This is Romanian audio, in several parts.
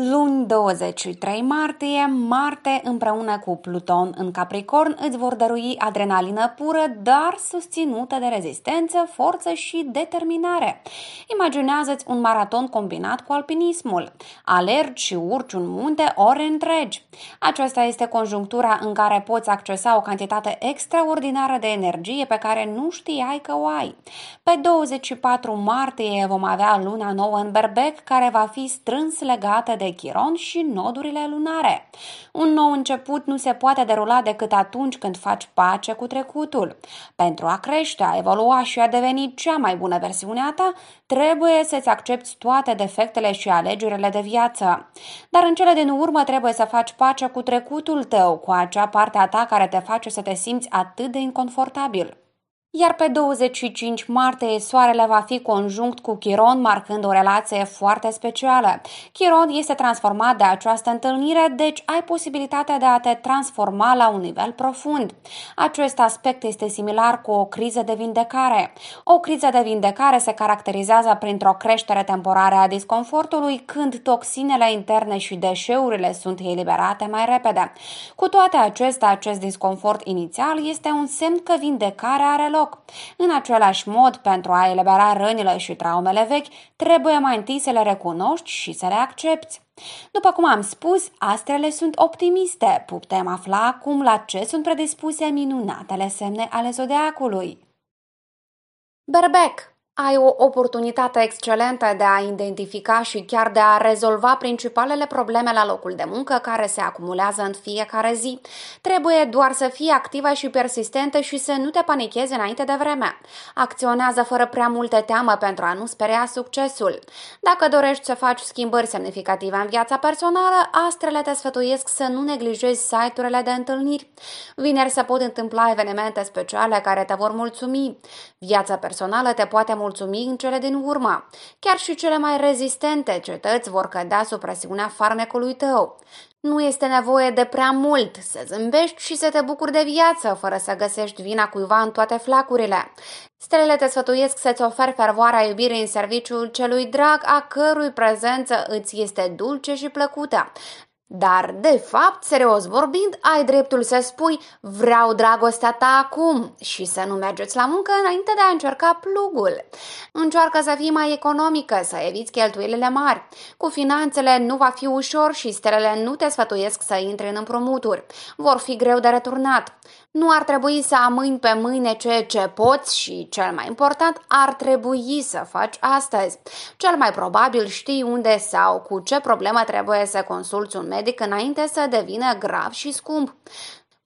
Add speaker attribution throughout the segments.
Speaker 1: Luni 23 martie, Marte împreună cu Pluton în Capricorn îți vor dărui adrenalină pură, dar susținută de rezistență, forță și determinare. Imaginează-ți un maraton combinat cu alpinismul. Alergi și urci un munte ore întregi. Aceasta este conjunctura în care poți accesa o cantitate extraordinară de energie pe care nu știai că o ai. Pe 24 martie vom avea luna nouă în Berbec, care va fi strâns legată de de Chiron și nodurile lunare. Un nou început nu se poate derula decât atunci când faci pace cu trecutul. Pentru a crește, a evolua și a deveni cea mai bună versiune a ta, trebuie să-ți accepti toate defectele și alegerile de viață. Dar în cele din urmă trebuie să faci pace cu trecutul tău, cu acea parte a ta care te face să te simți atât de inconfortabil iar pe 25 martie soarele va fi conjunct cu Chiron, marcând o relație foarte specială. Chiron este transformat de această întâlnire, deci ai posibilitatea de a te transforma la un nivel profund. Acest aspect este similar cu o criză de vindecare. O criză de vindecare se caracterizează printr-o creștere temporară a disconfortului când toxinele interne și deșeurile sunt eliberate mai repede. Cu toate acestea, acest disconfort inițial este un semn că vindecarea are loc loc. În același mod, pentru a elibera rănile și traumele vechi, trebuie mai întâi să le recunoști și să le accepti. După cum am spus, astrele sunt optimiste. Putem afla acum la ce sunt predispuse minunatele semne ale zodiacului. Berbec ai o oportunitate excelentă de a identifica și chiar de a rezolva principalele probleme la locul de muncă care se acumulează în fiecare zi. Trebuie doar să fii activă și persistentă și să nu te panichezi înainte de vreme. Acționează fără prea multe teamă pentru a nu speria succesul. Dacă dorești să faci schimbări semnificative în viața personală, astrele te sfătuiesc să nu neglijezi site-urile de întâlniri. Vineri se pot întâmpla evenimente speciale care te vor mulțumi. Viața personală te poate mulțumi mulțumi în cele din urmă. Chiar și cele mai rezistente cetăți vor cădea sub presiunea farmecului tău. Nu este nevoie de prea mult să zâmbești și să te bucuri de viață, fără să găsești vina cuiva în toate flacurile. Stelele te sfătuiesc să-ți oferi fervoarea iubirii în serviciul celui drag, a cărui prezență îți este dulce și plăcută. Dar, de fapt, serios vorbind, ai dreptul să spui vreau dragostea ta acum și să nu mergeți la muncă înainte de a încerca plugul. Încearcă să fii mai economică, să eviți cheltuielile mari. Cu finanțele nu va fi ușor și stelele nu te sfătuiesc să intri în împrumuturi. Vor fi greu de returnat. Nu ar trebui să amâni pe mâine ceea ce poți și, cel mai important, ar trebui să faci astăzi. Cel mai probabil știi unde sau cu ce problemă trebuie să consulți un medic înainte să devină grav și scump.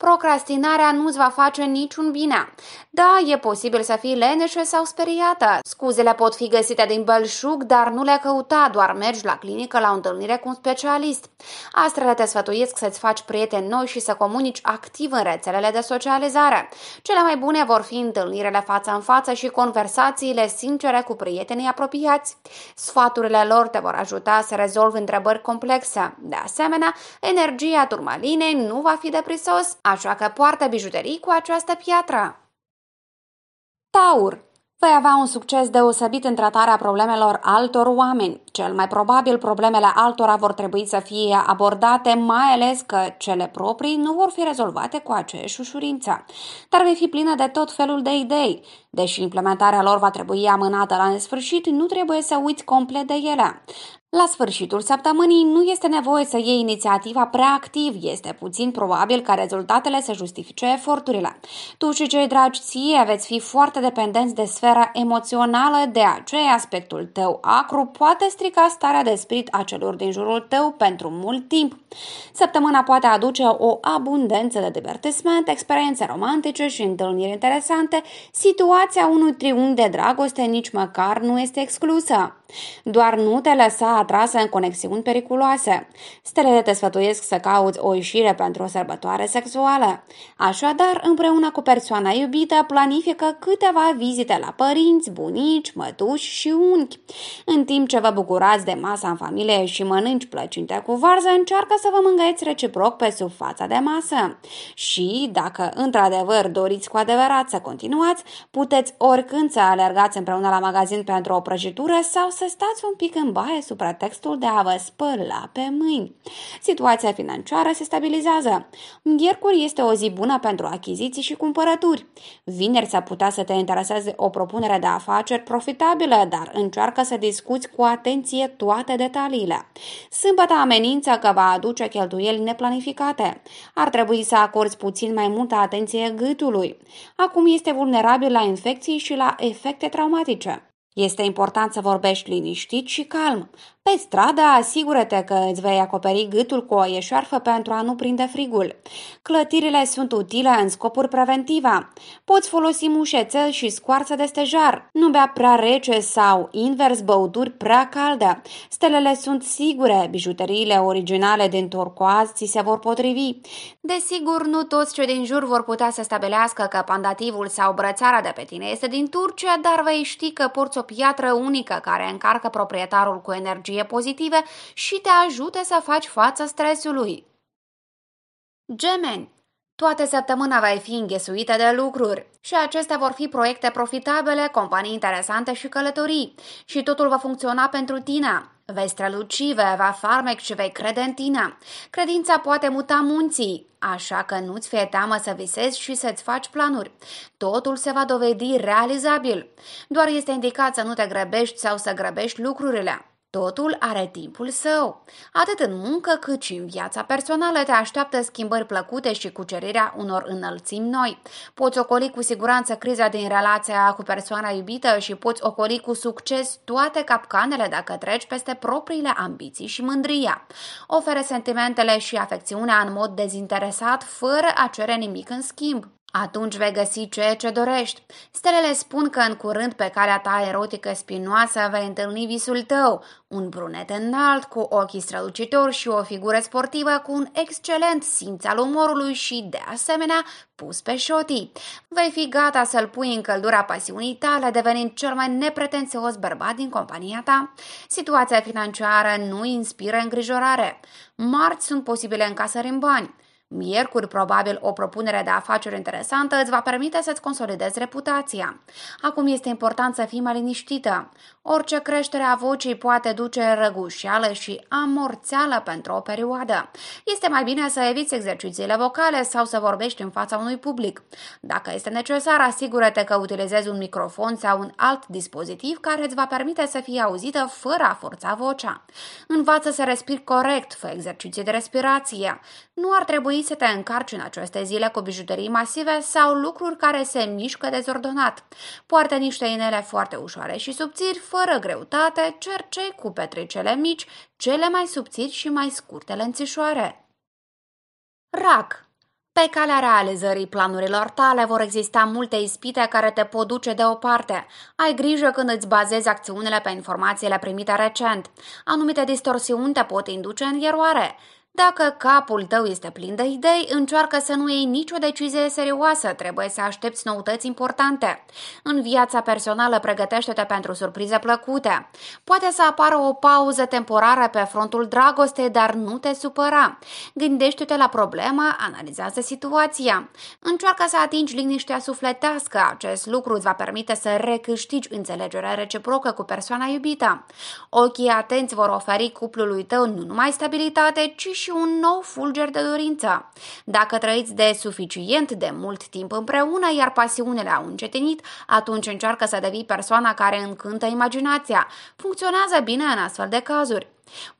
Speaker 1: Procrastinarea nu-ți va face niciun bine. Da, e posibil să fii leneșă sau speriată. Scuzele pot fi găsite din belșug, dar nu le căuta, doar mergi la clinică la o întâlnire cu un specialist. Astrele te sfătuiesc să-ți faci prieteni noi și să comunici activ în rețelele de socializare. Cele mai bune vor fi întâlnirile față în față și conversațiile sincere cu prietenii apropiați. Sfaturile lor te vor ajuta să rezolvi întrebări complexe. De asemenea, energia turmalinei nu va fi de prisos, așa că poartă bijuterii cu această piatră. Taur Vei avea un succes deosebit în tratarea problemelor altor oameni. Cel mai probabil, problemele altora vor trebui să fie abordate, mai ales că cele proprii nu vor fi rezolvate cu aceeași ușurință. Dar vei fi plină de tot felul de idei. Deși implementarea lor va trebui amânată la nesfârșit, nu trebuie să uiți complet de ele. La sfârșitul săptămânii nu este nevoie să iei inițiativa prea activ, este puțin probabil ca rezultatele să justifice eforturile. Tu și cei dragi ție veți fi foarte dependenți de sfera emoțională, de aceea aspectul tău acru poate strica starea de spirit a celor din jurul tău pentru mult timp. Săptămâna poate aduce o abundență de divertisment, experiențe romantice și întâlniri interesante, situația unui triunghi de dragoste nici măcar nu este exclusă. Doar nu te lăsa atrasă în conexiuni periculoase. Stelele te sfătuiesc să cauți o ieșire pentru o sărbătoare sexuală. Așadar, împreună cu persoana iubită, planifică câteva vizite la părinți, bunici, mătuși și unchi. În timp ce vă bucurați de masa în familie și mănânci plăcinte cu varză, încearcă să vă mângăiți reciproc pe sub fața de masă. Și, dacă într-adevăr doriți cu adevărat să continuați, puteți oricând să alergați împreună la magazin pentru o prăjitură sau să să stați un pic în baie sub pretextul de a vă spăla pe mâini. Situația financiară se stabilizează. Miercuri este o zi bună pentru achiziții și cumpărături. Vineri s-ar putea să te intereseze o propunere de afaceri profitabilă, dar încearcă să discuți cu atenție toate detaliile. Sâmbătă amenință că va aduce cheltuieli neplanificate. Ar trebui să acorzi puțin mai multă atenție gâtului. Acum este vulnerabil la infecții și la efecte traumatice. Este important să vorbești liniștit și calm. Pe stradă, asigură-te că îți vei acoperi gâtul cu o ieșoarfă pentru a nu prinde frigul. Clătirile sunt utile în scopuri preventive. Poți folosi mușețel și scoarță de stejar. Nu bea prea rece sau, invers, băuturi prea calde. Stelele sunt sigure, bijuteriile originale din turcoaz ți se vor potrivi. Desigur, nu toți cei din jur vor putea să stabilească că pandativul sau brățara de pe tine este din Turcia, dar vei ști că porți o piatră unică care încarcă proprietarul cu energie energie pozitive și te ajute să faci față stresului. Gemeni Toate săptămâna vei fi înghesuită de lucruri și acestea vor fi proiecte profitabile, companii interesante și călătorii și totul va funcționa pentru tine. Vei străluci, vei avea farmec și vei crede în tine. Credința poate muta munții, așa că nu-ți fie teamă să visezi și să-ți faci planuri. Totul se va dovedi realizabil. Doar este indicat să nu te grăbești sau să grăbești lucrurile. Totul are timpul său. Atât în muncă cât și în viața personală te așteaptă schimbări plăcute și cucerirea unor înălțimi noi. Poți ocoli cu siguranță criza din relația cu persoana iubită și poți ocoli cu succes toate capcanele dacă treci peste propriile ambiții și mândria. Ofere sentimentele și afecțiunea în mod dezinteresat, fără a cere nimic în schimb. Atunci vei găsi ceea ce dorești. Stelele spun că în curând pe calea ta erotică spinoasă vei întâlni visul tău, un brunet înalt cu ochii strălucitori și o figură sportivă cu un excelent simț al umorului și, de asemenea, pus pe șotii. Vei fi gata să-l pui în căldura pasiunii tale, devenind cel mai nepretențios bărbat din compania ta. Situația financiară nu inspiră îngrijorare. Marți sunt posibile încasări în bani. Miercuri, probabil, o propunere de afaceri interesantă îți va permite să-ți consolidezi reputația. Acum este important să fii mai liniștită. Orice creștere a vocii poate duce răgușeală și amorțeală pentru o perioadă. Este mai bine să eviți exercițiile vocale sau să vorbești în fața unui public. Dacă este necesar, asigură-te că utilizezi un microfon sau un alt dispozitiv care îți va permite să fie auzită fără a forța vocea. Învață să respiri corect, fă exerciții de respirație. Nu ar trebui să te încarci în aceste zile cu bijuterii masive sau lucruri care se mișcă dezordonat. Poartă niște inele foarte ușoare și subțiri, fără greutate, cercei cu petricele mici, cele mai subțiri și mai scurte lănțișoare. Rac pe calea realizării planurilor tale vor exista multe ispite care te pot duce deoparte. Ai grijă când îți bazezi acțiunile pe informațiile primite recent. Anumite distorsiuni te pot induce în eroare. Dacă capul tău este plin de idei, încearcă să nu iei nicio decizie serioasă, trebuie să aștepți noutăți importante. În viața personală pregătește-te pentru surprize plăcute. Poate să apară o pauză temporară pe frontul dragostei, dar nu te supăra. Gândește-te la problemă, analizează situația. Încearcă să atingi liniștea sufletească, acest lucru îți va permite să recâștigi înțelegerea reciprocă cu persoana iubită. Ochii atenți vor oferi cuplului tău nu numai stabilitate, ci și un nou fulger de dorință. Dacă trăiți de suficient de mult timp împreună, iar pasiunile au încetinit, atunci încearcă să devii persoana care încântă imaginația. Funcționează bine în astfel de cazuri.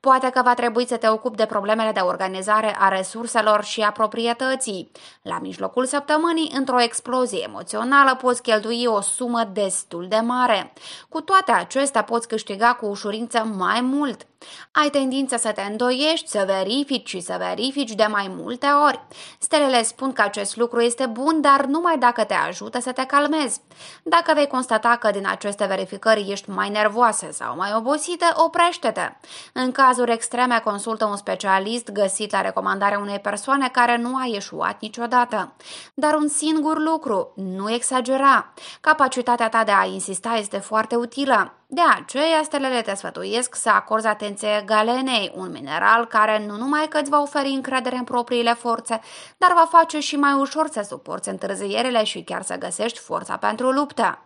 Speaker 1: Poate că va trebui să te ocupi de problemele de organizare a resurselor și a proprietății. La mijlocul săptămânii, într-o explozie emoțională, poți cheltui o sumă destul de mare. Cu toate acestea, poți câștiga cu ușurință mai mult. Ai tendința să te îndoiești, să verifici și să verifici de mai multe ori. Stelele spun că acest lucru este bun, dar numai dacă te ajută să te calmezi. Dacă vei constata că din aceste verificări ești mai nervoasă sau mai obosită, oprește-te. În cazuri extreme, consultă un specialist găsit la recomandarea unei persoane care nu a ieșuat niciodată. Dar un singur lucru, nu exagera. Capacitatea ta de a insista este foarte utilă. De aceea, stelele te sfătuiesc să acorzi atenție galenei, un mineral care nu numai că îți va oferi încredere în propriile forțe, dar va face și mai ușor să suporți întârzierile și chiar să găsești forța pentru luptă.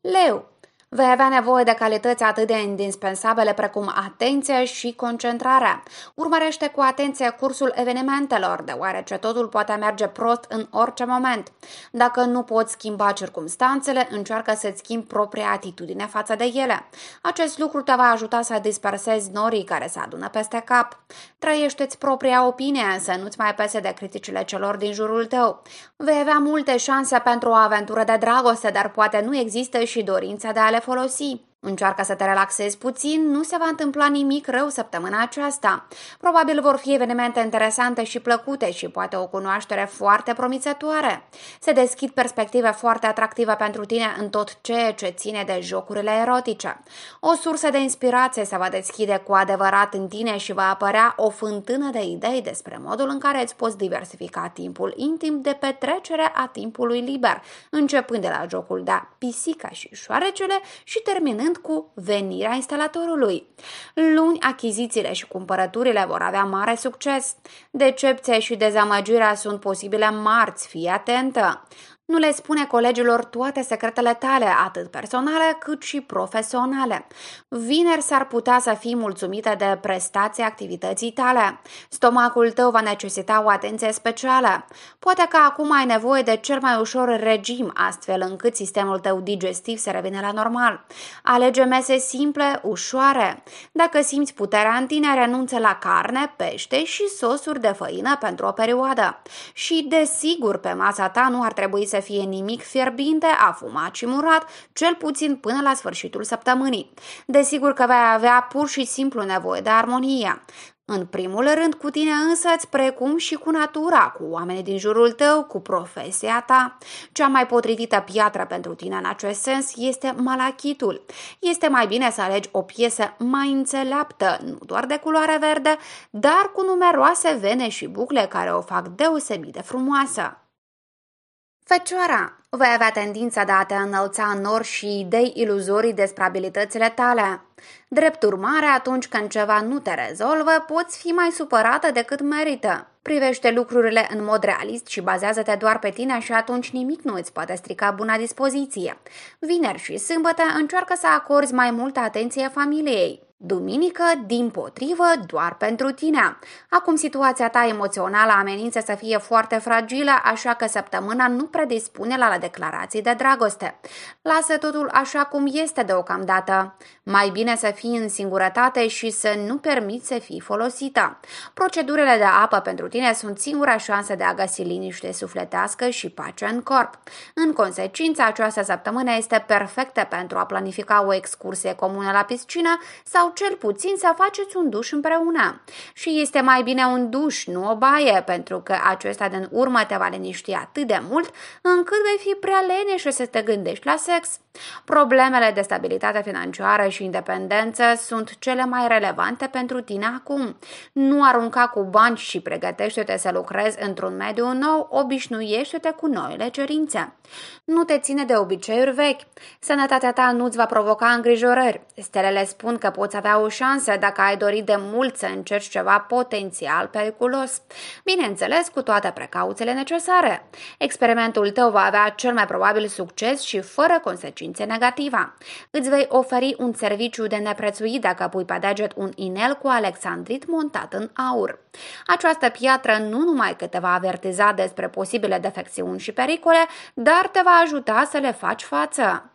Speaker 1: Leu Vei avea nevoie de calități atât de indispensabile precum atenție și concentrare. Urmărește cu atenție cursul evenimentelor, deoarece totul poate merge prost în orice moment. Dacă nu poți schimba circumstanțele, încearcă să-ți schimbi propria atitudine față de ele. Acest lucru te va ajuta să dispersezi norii care se adună peste cap. Trăiește-ți propria opinie, să nu-ți mai pese de criticile celor din jurul tău. Vei avea multe șanse pentru o aventură de dragoste, dar poate nu există și dorința de a le folosi. Încearcă să te relaxezi puțin, nu se va întâmpla nimic rău săptămâna aceasta. Probabil vor fi evenimente interesante și plăcute și poate o cunoaștere foarte promițătoare. Se deschid perspective foarte atractive pentru tine în tot ceea ce ține de jocurile erotice. O sursă de inspirație se va deschide cu adevărat în tine și va apărea o fântână de idei despre modul în care îți poți diversifica timpul intim de petrecere a timpului liber, începând de la jocul de pisica și șoarecele și terminând începând cu venirea instalatorului. Luni, achizițiile și cumpărăturile vor avea mare succes. Decepția și dezamăgirea sunt posibile marți, fii atentă. Nu le spune colegilor toate secretele tale, atât personale cât și profesionale. Vineri s-ar putea să fii mulțumită de prestația activității tale. Stomacul tău va necesita o atenție specială. Poate că acum ai nevoie de cel mai ușor regim, astfel încât sistemul tău digestiv să revină la normal. Alege mese simple, ușoare. Dacă simți puterea în tine, renunță la carne, pește și sosuri de făină pentru o perioadă. Și, desigur, pe masa ta nu ar trebui să fie nimic fierbinte, afumat și murat, cel puțin până la sfârșitul săptămânii. Desigur că vei avea pur și simplu nevoie de armonie. În primul rând cu tine însăți, precum și cu natura, cu oamenii din jurul tău, cu profesia ta. Cea mai potrivită piatră pentru tine în acest sens este malachitul. Este mai bine să alegi o piesă mai înțeleaptă, nu doar de culoare verde, dar cu numeroase vene și bucle care o fac deosebit de frumoasă. Fecioara, vei avea tendința de a te înălța în nor și idei iluzorii despre abilitățile tale. Drept urmare, atunci când ceva nu te rezolvă, poți fi mai supărată decât merită. Privește lucrurile în mod realist și bazează-te doar pe tine și atunci nimic nu îți poate strica buna dispoziție. Vineri și sâmbătă încearcă să acorzi mai multă atenție familiei. Duminică, din potrivă, doar pentru tine. Acum situația ta emoțională amenință să fie foarte fragilă, așa că săptămâna nu predispune la, la declarații de dragoste. Lasă totul așa cum este deocamdată. Mai bine să fii în singurătate și să nu permiți să fii folosită. Procedurile de apă pentru tine sunt singura șansă de a găsi liniște sufletească și pace în corp. În consecință, această săptămână este perfectă pentru a planifica o excursie comună la piscină sau cel puțin să faceți un duș împreună. Și este mai bine un duș, nu o baie, pentru că acesta din urmă te va liniști atât de mult încât vei fi prea leneșă să te gândești la sex. Problemele de stabilitate financiară și independență sunt cele mai relevante pentru tine acum. Nu arunca cu bani și pregătește-te să lucrezi într-un mediu nou, obișnuiește-te cu noile cerințe. Nu te ține de obiceiuri vechi. Sănătatea ta nu-ți va provoca îngrijorări. Stelele spun că poți avea o șansă dacă ai dorit de mult să încerci ceva potențial periculos. Bineînțeles, cu toate precauțiile necesare. Experimentul tău va avea cel mai probabil succes și fără consecințe negative. Îți vei oferi un serviciu de neprețuit dacă pui pe deget un inel cu alexandrit montat în aur. Această piatră nu numai că te va avertiza despre posibile defecțiuni și pericole, dar te va ajuta să le faci față.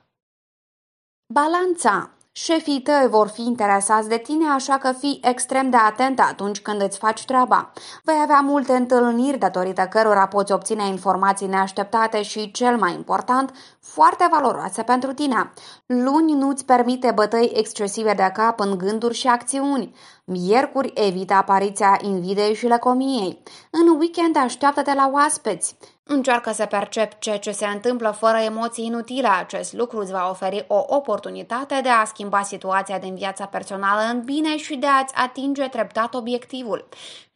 Speaker 1: Balanța Șefii tăi vor fi interesați de tine, așa că fii extrem de atent atunci când îți faci treaba. Vei avea multe întâlniri datorită cărora poți obține informații neașteptate și, cel mai important, foarte valoroase pentru tine. Luni nu-ți permite bătăi excesive de cap în gânduri și acțiuni. Miercuri evită apariția invidei și lăcomiei. În weekend așteaptă-te la oaspeți. Încearcă să percep ceea ce se întâmplă fără emoții inutile. Acest lucru îți va oferi o oportunitate de a schimba situația din viața personală în bine și de a-ți atinge treptat obiectivul.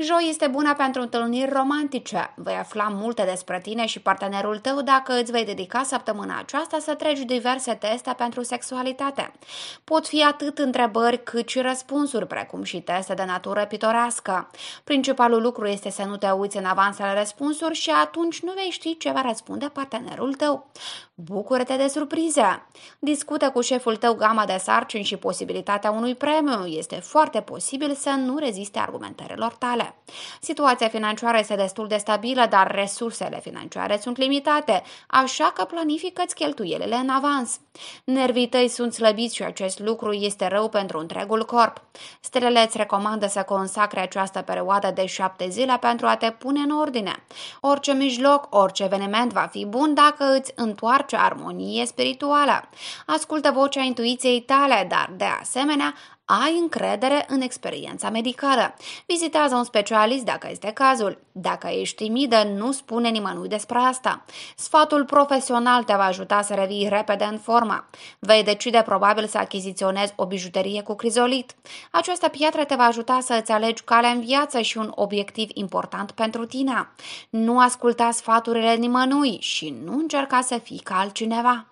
Speaker 1: Joi este bună pentru întâlniri romantice. Vei afla multe despre tine și partenerul tău dacă îți vei dedica săptămâna aceasta să treci diverse teste pentru sexualitate. Pot fi atât întrebări cât și răspunsuri, precum și teste de natură pitorească. Principalul lucru este să nu te uiți în avansele răspunsuri și atunci nu vei ști ce va răspunde partenerul tău. Bucură-te de surprize! Discută cu șeful tău gama de sarcini și posibilitatea unui premiu. Este foarte posibil să nu reziste argumentărilor tale. Situația financiară este destul de stabilă, dar resursele financiare sunt limitate, așa că planifică-ți cheltuielile în avans. Nervii tăi sunt slăbiți și acest lucru este rău pentru întregul corp. Stelele îți recomandă să consacre această perioadă de șapte zile pentru a te pune în ordine. Orice mijloc, orice eveniment va fi bun dacă îți întoarce armonie spirituală. Ascultă vocea intuiției tale, dar de asemenea ai încredere în experiența medicală. Vizitează un specialist dacă este cazul. Dacă ești timidă, nu spune nimănui despre asta. Sfatul profesional te va ajuta să revii repede în formă. Vei decide probabil să achiziționezi o bijuterie cu crizolit. Această piatră te va ajuta să îți alegi calea în viață și un obiectiv important pentru tine. Nu asculta sfaturile nimănui și nu încerca să fii ca altcineva.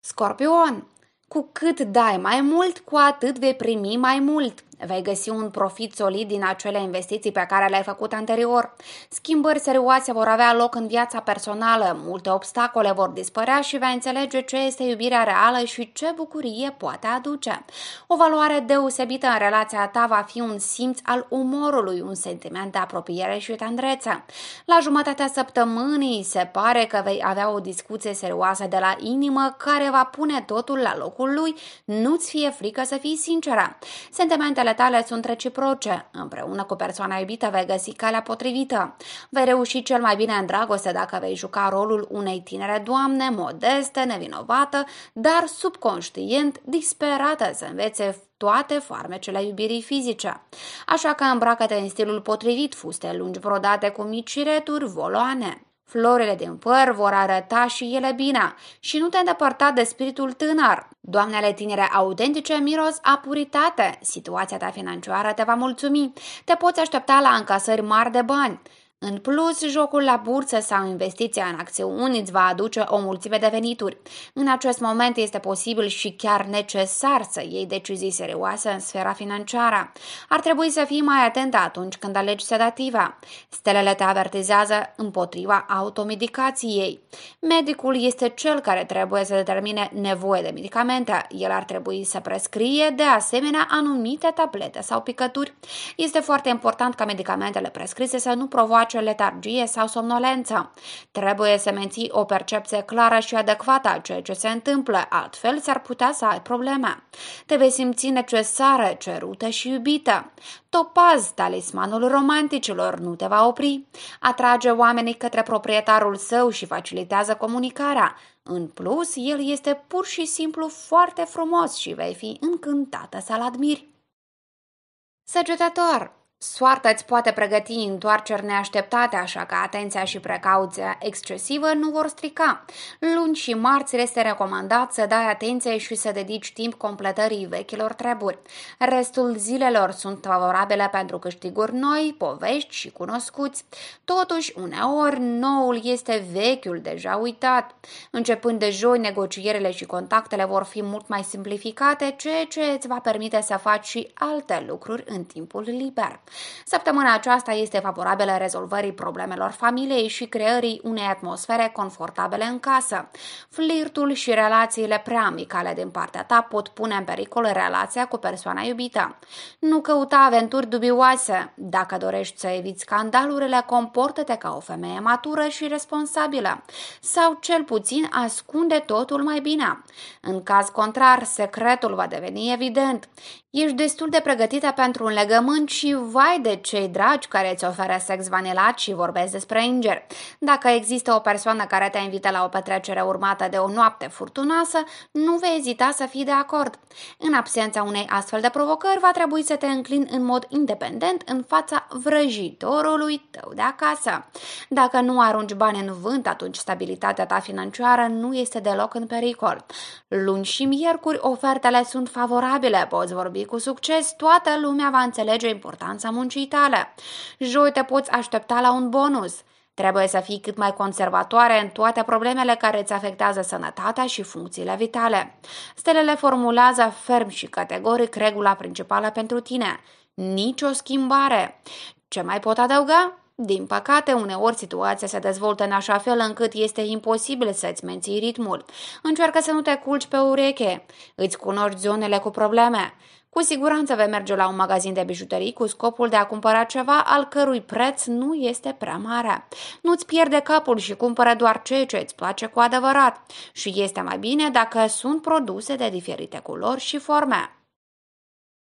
Speaker 1: Scorpion, cu cât dai mai mult, cu atât vei primi mai mult. Vei găsi un profit solid din acele investiții pe care le-ai făcut anterior. Schimbări serioase vor avea loc în viața personală, multe obstacole vor dispărea și vei înțelege ce este iubirea reală și ce bucurie poate aduce. O valoare deosebită în relația ta va fi un simț al umorului, un sentiment de apropiere și tandrețe. La jumătatea săptămânii se pare că vei avea o discuție serioasă de la inimă care va pune totul la locul lui, nu-ți fie frică să fii sinceră. Sentimentele Dorințele tale sunt reciproce. Împreună cu persoana iubită vei găsi calea potrivită. Vei reuși cel mai bine în dragoste dacă vei juca rolul unei tinere doamne, modeste, nevinovată, dar subconștient, disperată să învețe toate farmecele iubirii fizice. Așa că îmbracă-te în stilul potrivit, fuste lungi brodate cu mici returi voloane. Florile din păr vor arăta și ele bine și nu te îndepărta de spiritul tânăr. Doamnele tinere autentice miros a puritate. Situația ta financiară te va mulțumi. Te poți aștepta la încasări mari de bani. În plus, jocul la bursă sau investiția în acțiuni îți va aduce o mulțime de venituri. În acest moment este posibil și chiar necesar să iei decizii serioase în sfera financiară. Ar trebui să fii mai atentă atunci când alegi sedativa. Stelele te avertizează împotriva automedicației. Medicul este cel care trebuie să determine nevoie de medicamente. El ar trebui să prescrie de asemenea anumite tablete sau picături. Este foarte important ca medicamentele prescrise să nu provoace provoace letargie sau somnolență. Trebuie să menții o percepție clară și adecvată a ceea ce se întâmplă, altfel s-ar putea să ai probleme. Te vei simți necesară, cerută și iubită. Topaz, talismanul romanticilor, nu te va opri. Atrage oamenii către proprietarul său și facilitează comunicarea. În plus, el este pur și simplu foarte frumos și vei fi încântată să-l admiri. Săgetător, Soarta îți poate pregăti întoarceri neașteptate, așa că atenția și precauția excesivă nu vor strica. Luni și marți este recomandat să dai atenție și să dedici timp completării vechilor treburi. Restul zilelor sunt favorabile pentru câștiguri noi, povești și cunoscuți. Totuși, uneori, noul este vechiul deja uitat. Începând de joi, negocierile și contactele vor fi mult mai simplificate, ceea ce îți va permite să faci și alte lucruri în timpul liber. Săptămâna aceasta este favorabilă rezolvării problemelor familiei și creării unei atmosfere confortabile în casă. Flirtul și relațiile prea amicale din partea ta pot pune în pericol relația cu persoana iubită. Nu căuta aventuri dubioase. Dacă dorești să eviți scandalurile, comportă-te ca o femeie matură și responsabilă. Sau cel puțin ascunde totul mai bine. În caz contrar, secretul va deveni evident. Ești destul de pregătită pentru un legământ și vai de cei dragi care îți oferă sex vanilat și vorbesc despre înger. Dacă există o persoană care te invită la o petrecere urmată de o noapte furtunoasă, nu vei ezita să fii de acord. În absența unei astfel de provocări, va trebui să te înclin în mod independent în fața vrăjitorului tău de acasă. Dacă nu arunci bani în vânt, atunci stabilitatea ta financiară nu este deloc în pericol. Luni și miercuri, ofertele sunt favorabile, poți vorbi cu succes, toată lumea va înțelege importanța muncii tale. Joi te poți aștepta la un bonus. Trebuie să fii cât mai conservatoare în toate problemele care îți afectează sănătatea și funcțiile vitale. Stelele formulează ferm și categoric regula principală pentru tine. Nici o schimbare. Ce mai pot adăuga? Din păcate, uneori situația se dezvoltă în așa fel încât este imposibil să-ți menții ritmul. Încearcă să nu te culci pe ureche. Îți cunoști zonele cu probleme. Cu siguranță vei merge la un magazin de bijuterii cu scopul de a cumpăra ceva al cărui preț nu este prea mare. Nu-ți pierde capul și cumpără doar ceea ce îți place cu adevărat. Și este mai bine dacă sunt produse de diferite culori și forme.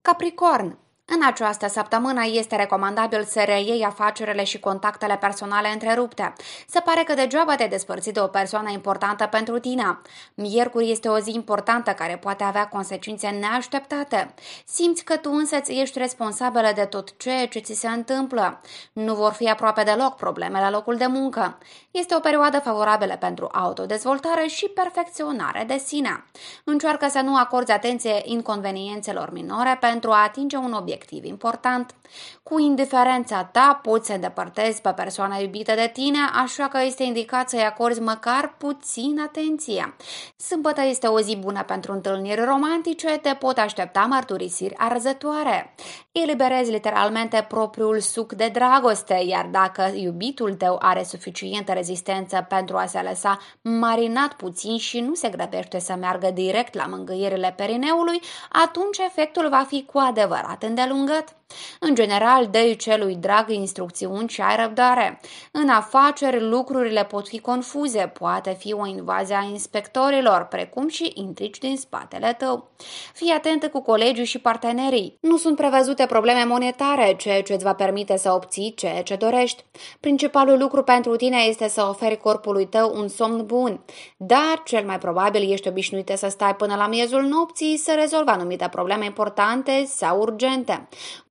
Speaker 1: Capricorn în această săptămână este recomandabil să reiei afacerile și contactele personale întrerupte. Se pare că degeaba te despărți de o persoană importantă pentru tine. Miercuri este o zi importantă care poate avea consecințe neașteptate. Simți că tu însă ești responsabilă de tot ceea ce ți se întâmplă. Nu vor fi aproape deloc probleme la locul de muncă. Este o perioadă favorabilă pentru autodezvoltare și perfecționare de sine. Încearcă să nu acorzi atenție inconveniențelor minore pentru a atinge un obiect obiectiv important. Cu indiferența ta poți să îndepărtezi pe persoana iubită de tine, așa că este indicat să-i acorzi măcar puțin atenție. Sâmbătă este o zi bună pentru întâlniri romantice, te pot aștepta mărturisiri arzătoare. Eliberezi literalmente propriul suc de dragoste, iar dacă iubitul tău are suficientă rezistență pentru a se lăsa marinat puțin și nu se grăbește să meargă direct la mângâierile perineului, atunci efectul va fi cu adevărat îndelungat. În general, dă celui drag instrucțiuni și ai răbdare. În afaceri, lucrurile pot fi confuze, poate fi o invazie a inspectorilor, precum și intrigi din spatele tău. Fii atent cu colegii și partenerii. Nu sunt prevăzute probleme monetare, ceea ce îți va permite să obții ceea ce dorești. Principalul lucru pentru tine este să oferi corpului tău un somn bun, dar cel mai probabil ești obișnuită să stai până la miezul nopții să rezolvi anumite probleme importante sau urgente.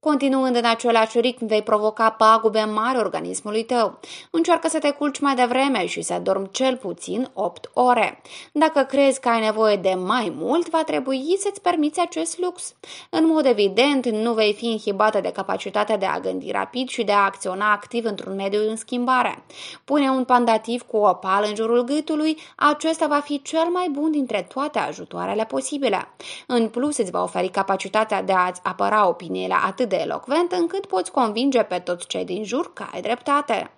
Speaker 1: Continuând în același ritm, vei provoca pagube mari organismului tău. Încearcă să te culci mai devreme și să dormi cel puțin 8 ore. Dacă crezi că ai nevoie de mai mult, va trebui să-ți permiți acest lux. În mod evident, nu vei fi inhibată de capacitatea de a gândi rapid și de a acționa activ într-un mediu în schimbare. Pune un pandativ cu o pală în jurul gâtului, acesta va fi cel mai bun dintre toate ajutoarele posibile. În plus, îți va oferi capacitatea de a-ți apăra opiniile atât de elocvent încât poți convinge pe toți cei din jur că ai dreptate.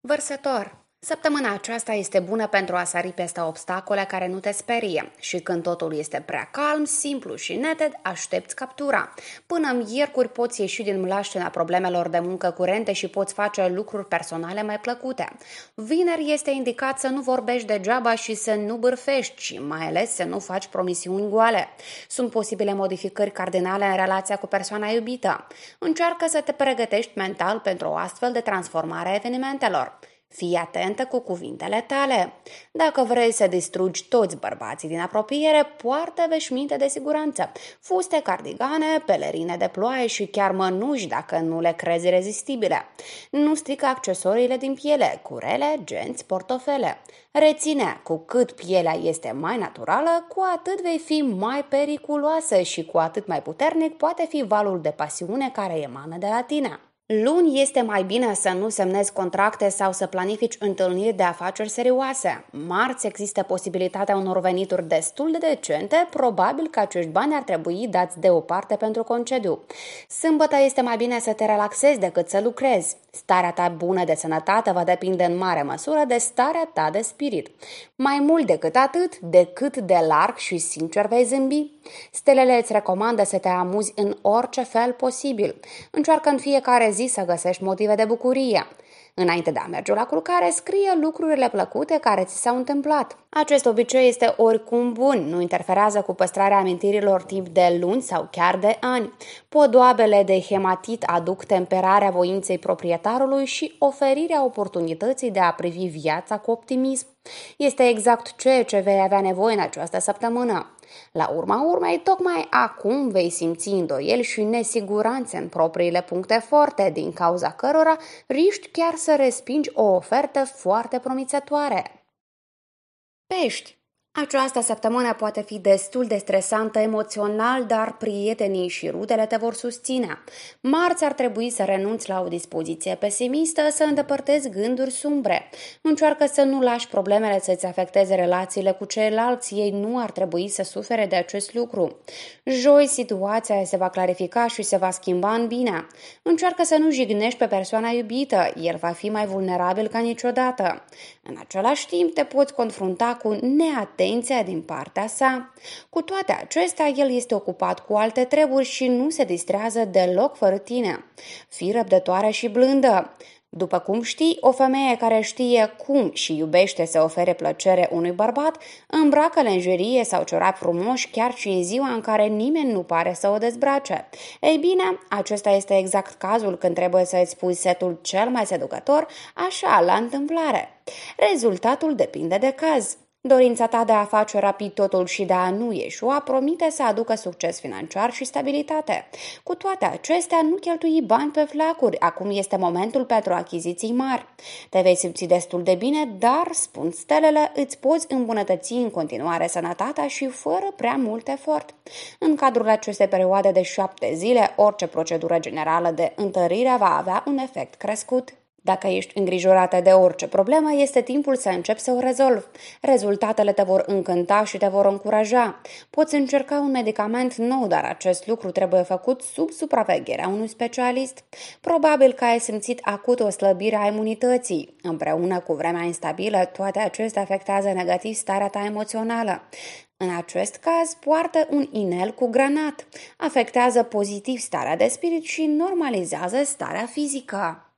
Speaker 1: Vărsător Săptămâna aceasta este bună pentru a sări peste obstacole care nu te sperie și când totul este prea calm, simplu și neted, aștepți captura. Până miercuri poți ieși din mlaștina problemelor de muncă curente și poți face lucruri personale mai plăcute. Vineri este indicat să nu vorbești degeaba și să nu bârfești și mai ales să nu faci promisiuni goale. Sunt posibile modificări cardinale în relația cu persoana iubită. Încearcă să te pregătești mental pentru o astfel de transformare a evenimentelor. Fii atentă cu cuvintele tale. Dacă vrei să distrugi toți bărbații din apropiere, poartă veșminte de siguranță, fuste, cardigane, pelerine de ploaie și chiar mănuși dacă nu le crezi rezistibile. Nu strică accesoriile din piele, curele, genți, portofele. Reține, cu cât pielea este mai naturală, cu atât vei fi mai periculoasă și cu atât mai puternic poate fi valul de pasiune care emană de la tine. Luni este mai bine să nu semnezi contracte sau să planifici întâlniri de afaceri serioase. Marți există posibilitatea unor venituri destul de decente, probabil că acești bani ar trebui dați deoparte pentru concediu. Sâmbătă este mai bine să te relaxezi decât să lucrezi. Starea ta bună de sănătate va depinde în mare măsură de starea ta de spirit. Mai mult decât atât, decât de larg și sincer vei zâmbi. Stelele îți recomandă să te amuzi în orice fel posibil. Încearcă în fiecare zi să găsești motive de bucurie. Înainte de a merge la culcare, scrie lucrurile plăcute care ți s-au întâmplat. Acest obicei este oricum bun, nu interferează cu păstrarea amintirilor timp de luni sau chiar de ani. Podoabele de hematit aduc temperarea voinței proprietarului și oferirea oportunității de a privi viața cu optimism. Este exact ceea ce vei avea nevoie în această săptămână. La urma urmei, tocmai acum vei simți îndoieli și nesiguranțe în propriile puncte forte, din cauza cărora riști chiar să respingi o ofertă foarte promițătoare. Pești Această săptămână poate fi destul de stresantă emoțional, dar prietenii și rudele te vor susține. Marți ar trebui să renunți la o dispoziție pesimistă, să îndepărtezi gânduri sumbre. Încearcă să nu lași problemele să-ți afecteze relațiile cu ceilalți, ei nu ar trebui să sufere de acest lucru. Joi, situația se va clarifica și se va schimba în bine. Încearcă să nu jignești pe persoana iubită, el va fi mai vulnerabil ca niciodată. În același timp, te poți confrunta cu neatenție atenția din partea sa. Cu toate acestea, el este ocupat cu alte treburi și nu se distrează deloc fără tine. Fii răbdătoare și blândă. După cum știi, o femeie care știe cum și iubește să ofere plăcere unui bărbat, îmbracă lenjerie sau ciorapi frumoși chiar și în ziua în care nimeni nu pare să o dezbrace. Ei bine, acesta este exact cazul când trebuie să îți pui setul cel mai seducător, așa, la întâmplare. Rezultatul depinde de caz. Dorința ta de a face rapid totul și de a nu ieșua promite să aducă succes financiar și stabilitate. Cu toate acestea, nu cheltui bani pe flacuri. Acum este momentul pentru achiziții mari. Te vei simți destul de bine, dar, spun stelele, îți poți îmbunătăți în continuare sănătatea și fără prea mult efort. În cadrul acestei perioade de șapte zile, orice procedură generală de întărire va avea un efect crescut. Dacă ești îngrijorată de orice problemă, este timpul să începi să o rezolvi. Rezultatele te vor încânta și te vor încuraja. Poți încerca un medicament nou, dar acest lucru trebuie făcut sub supravegherea unui specialist. Probabil că ai simțit acut o slăbire a imunității. Împreună cu vremea instabilă, toate acestea afectează negativ starea ta emoțională. În acest caz, poartă un inel cu granat. Afectează pozitiv starea de spirit și normalizează starea fizică.